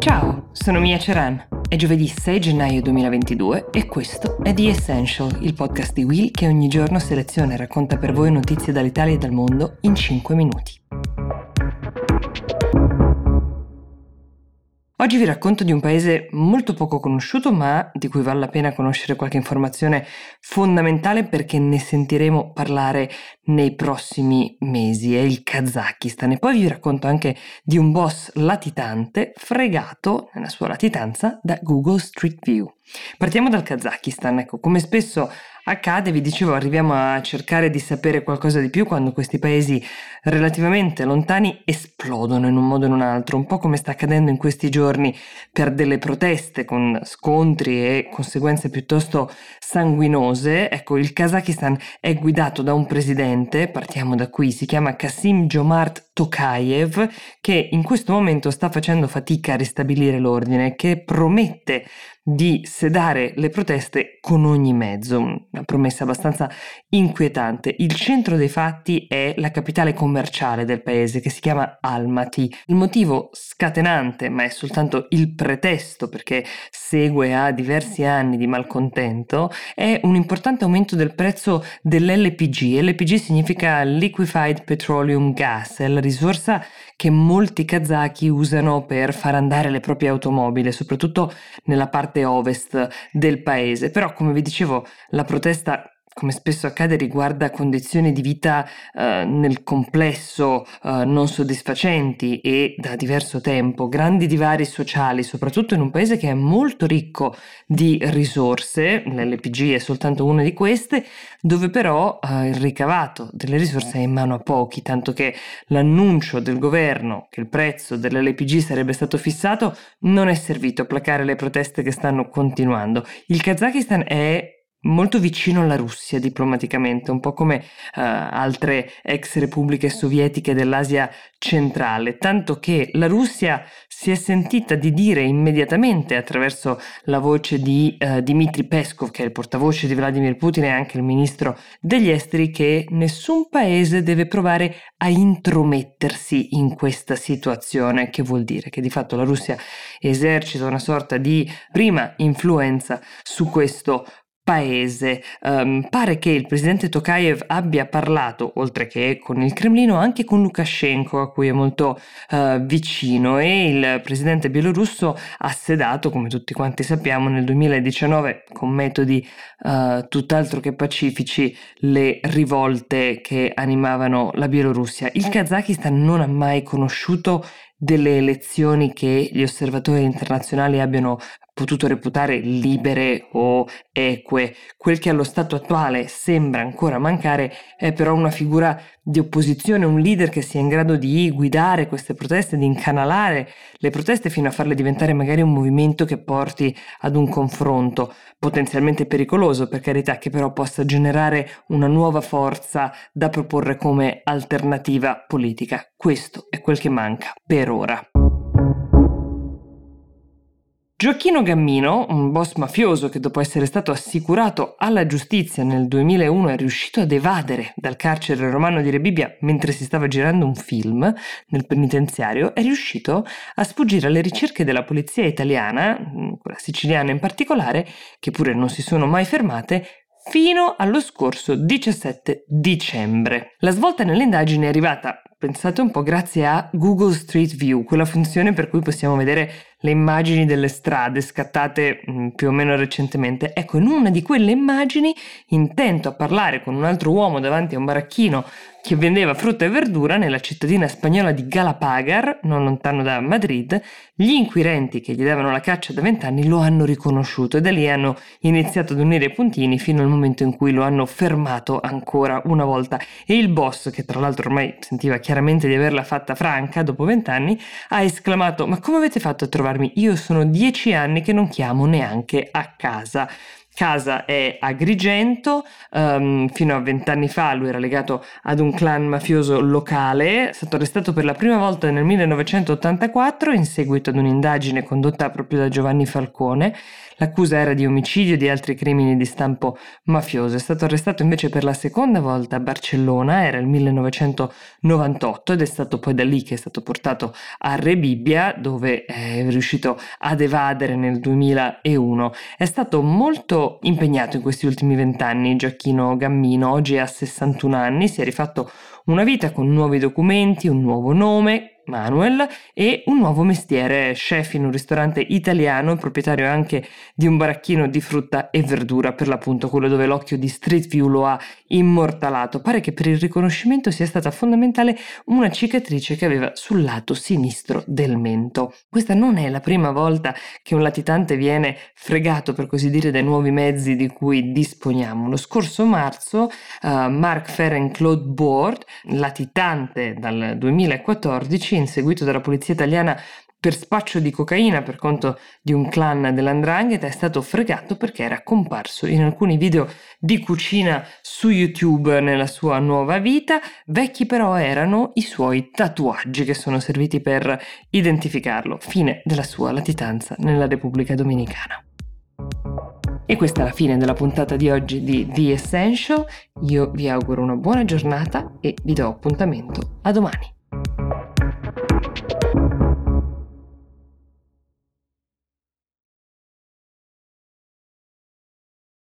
Ciao, sono Mia Ceran. È giovedì 6 gennaio 2022 e questo è The Essential, il podcast di Will che ogni giorno seleziona e racconta per voi notizie dall'Italia e dal mondo in 5 minuti. Oggi vi racconto di un paese molto poco conosciuto ma di cui vale la pena conoscere qualche informazione fondamentale perché ne sentiremo parlare nei prossimi mesi, è il Kazakistan e poi vi racconto anche di un boss latitante fregato nella sua latitanza da Google Street View. Partiamo dal Kazakistan, ecco, come spesso accade, vi dicevo, arriviamo a cercare di sapere qualcosa di più quando questi paesi relativamente lontani esplodono in un modo o in un altro, un po' come sta accadendo in questi giorni per delle proteste con scontri e conseguenze piuttosto sanguinose. Ecco, il Kazakistan è guidato da un presidente, partiamo da qui, si chiama Kasim Jomart Tokayev, che in questo momento sta facendo fatica a ristabilire l'ordine, che promette di sedare le proteste con ogni mezzo, una promessa abbastanza inquietante. Il centro dei fatti è la capitale commerciale del paese che si chiama Almaty. Il motivo scatenante, ma è soltanto il pretesto perché segue a diversi anni di malcontento, è un importante aumento del prezzo dell'LPG. LPG significa Liquefied Petroleum Gas, la risorsa che molti kazaki usano per far andare le proprie automobili, soprattutto nella parte ovest del paese. Però, come vi dicevo, la protesta come spesso accade, riguarda condizioni di vita eh, nel complesso eh, non soddisfacenti e da diverso tempo, grandi divari sociali, soprattutto in un paese che è molto ricco di risorse, l'LPG è soltanto una di queste, dove però eh, il ricavato delle risorse è in mano a pochi, tanto che l'annuncio del governo che il prezzo dell'LPG sarebbe stato fissato non è servito a placare le proteste che stanno continuando. Il Kazakistan è molto vicino alla Russia diplomaticamente, un po' come uh, altre ex repubbliche sovietiche dell'Asia centrale, tanto che la Russia si è sentita di dire immediatamente attraverso la voce di uh, Dmitry Peskov, che è il portavoce di Vladimir Putin e anche il ministro degli esteri, che nessun paese deve provare a intromettersi in questa situazione, che vuol dire che di fatto la Russia esercita una sorta di prima influenza su questo paese. Um, pare che il presidente Tokayev abbia parlato, oltre che con il Cremlino, anche con Lukashenko, a cui è molto uh, vicino, e il presidente bielorusso ha sedato, come tutti quanti sappiamo, nel 2019 con metodi uh, tutt'altro che pacifici le rivolte che animavano la Bielorussia. Il Kazakistan non ha mai conosciuto delle elezioni che gli osservatori internazionali abbiano potuto reputare libere o eque. Quel che allo stato attuale sembra ancora mancare è però una figura di opposizione, un leader che sia in grado di guidare queste proteste, di incanalare le proteste fino a farle diventare magari un movimento che porti ad un confronto potenzialmente pericoloso, per carità, che però possa generare una nuova forza da proporre come alternativa politica. Questo è quel che manca per ora. Gioacchino Gammino, un boss mafioso che dopo essere stato assicurato alla giustizia nel 2001 è riuscito ad evadere dal carcere romano di Rebibbia mentre si stava girando un film nel penitenziario, è riuscito a sfuggire alle ricerche della polizia italiana, mm, quella siciliana in particolare, che pure non si sono mai fermate, fino allo scorso 17 dicembre. La svolta nell'indagine è arrivata, pensate un po', grazie a Google Street View, quella funzione per cui possiamo vedere le immagini delle strade scattate mh, mm, più o meno recentemente. Ecco, in una di quelle immagini, intento a parlare con un altro uomo davanti a un baracchino che vendeva frutta e verdura nella cittadina spagnola di Galapagar, non lontano da Madrid, gli inquirenti che gli davano la caccia da vent'anni lo hanno riconosciuto e da lì hanno iniziato ad unire i puntini fino al momento in cui lo hanno fermato ancora una volta e il boss, che tra l'altro ormai sentiva chiaramente di averla fatta franca dopo vent'anni, ha esclamato ma come avete fatto a trovarmi? Io sono dieci anni che non chiamo neanche a casa. Casa è Agrigento, um, fino a vent'anni fa lui era legato ad un clan mafioso locale, è stato arrestato per la prima volta nel 1984 in seguito ad un'indagine condotta proprio da Giovanni Falcone. L'accusa era di omicidio e di altri crimini di stampo mafioso. È stato arrestato invece per la seconda volta a Barcellona, era il 1998 ed è stato poi da lì che è stato portato a Rebibbia dove è riuscito ad evadere nel 2001. È stato molto impegnato in questi ultimi vent'anni Giacchino Gammino, oggi ha 61 anni, si è rifatto una vita con nuovi documenti, un nuovo nome, Manuel e un nuovo mestiere, chef in un ristorante italiano, proprietario anche di un baracchino di frutta e verdura, per l'appunto quello dove l'occhio di Street View lo ha immortalato. Pare che per il riconoscimento sia stata fondamentale una cicatrice che aveva sul lato sinistro del mento. Questa non è la prima volta che un latitante viene fregato, per così dire, dai nuovi mezzi di cui disponiamo. Lo scorso marzo uh, Mark Ferenc Claude Board, latitante dal 2014, inseguito dalla polizia italiana per spaccio di cocaina per conto di un clan dell'andrangheta è stato fregato perché era comparso in alcuni video di cucina su YouTube nella sua nuova vita. Vecchi però erano i suoi tatuaggi che sono serviti per identificarlo. Fine della sua latitanza nella Repubblica Dominicana. E questa è la fine della puntata di oggi di The Essential. Io vi auguro una buona giornata e vi do appuntamento a domani.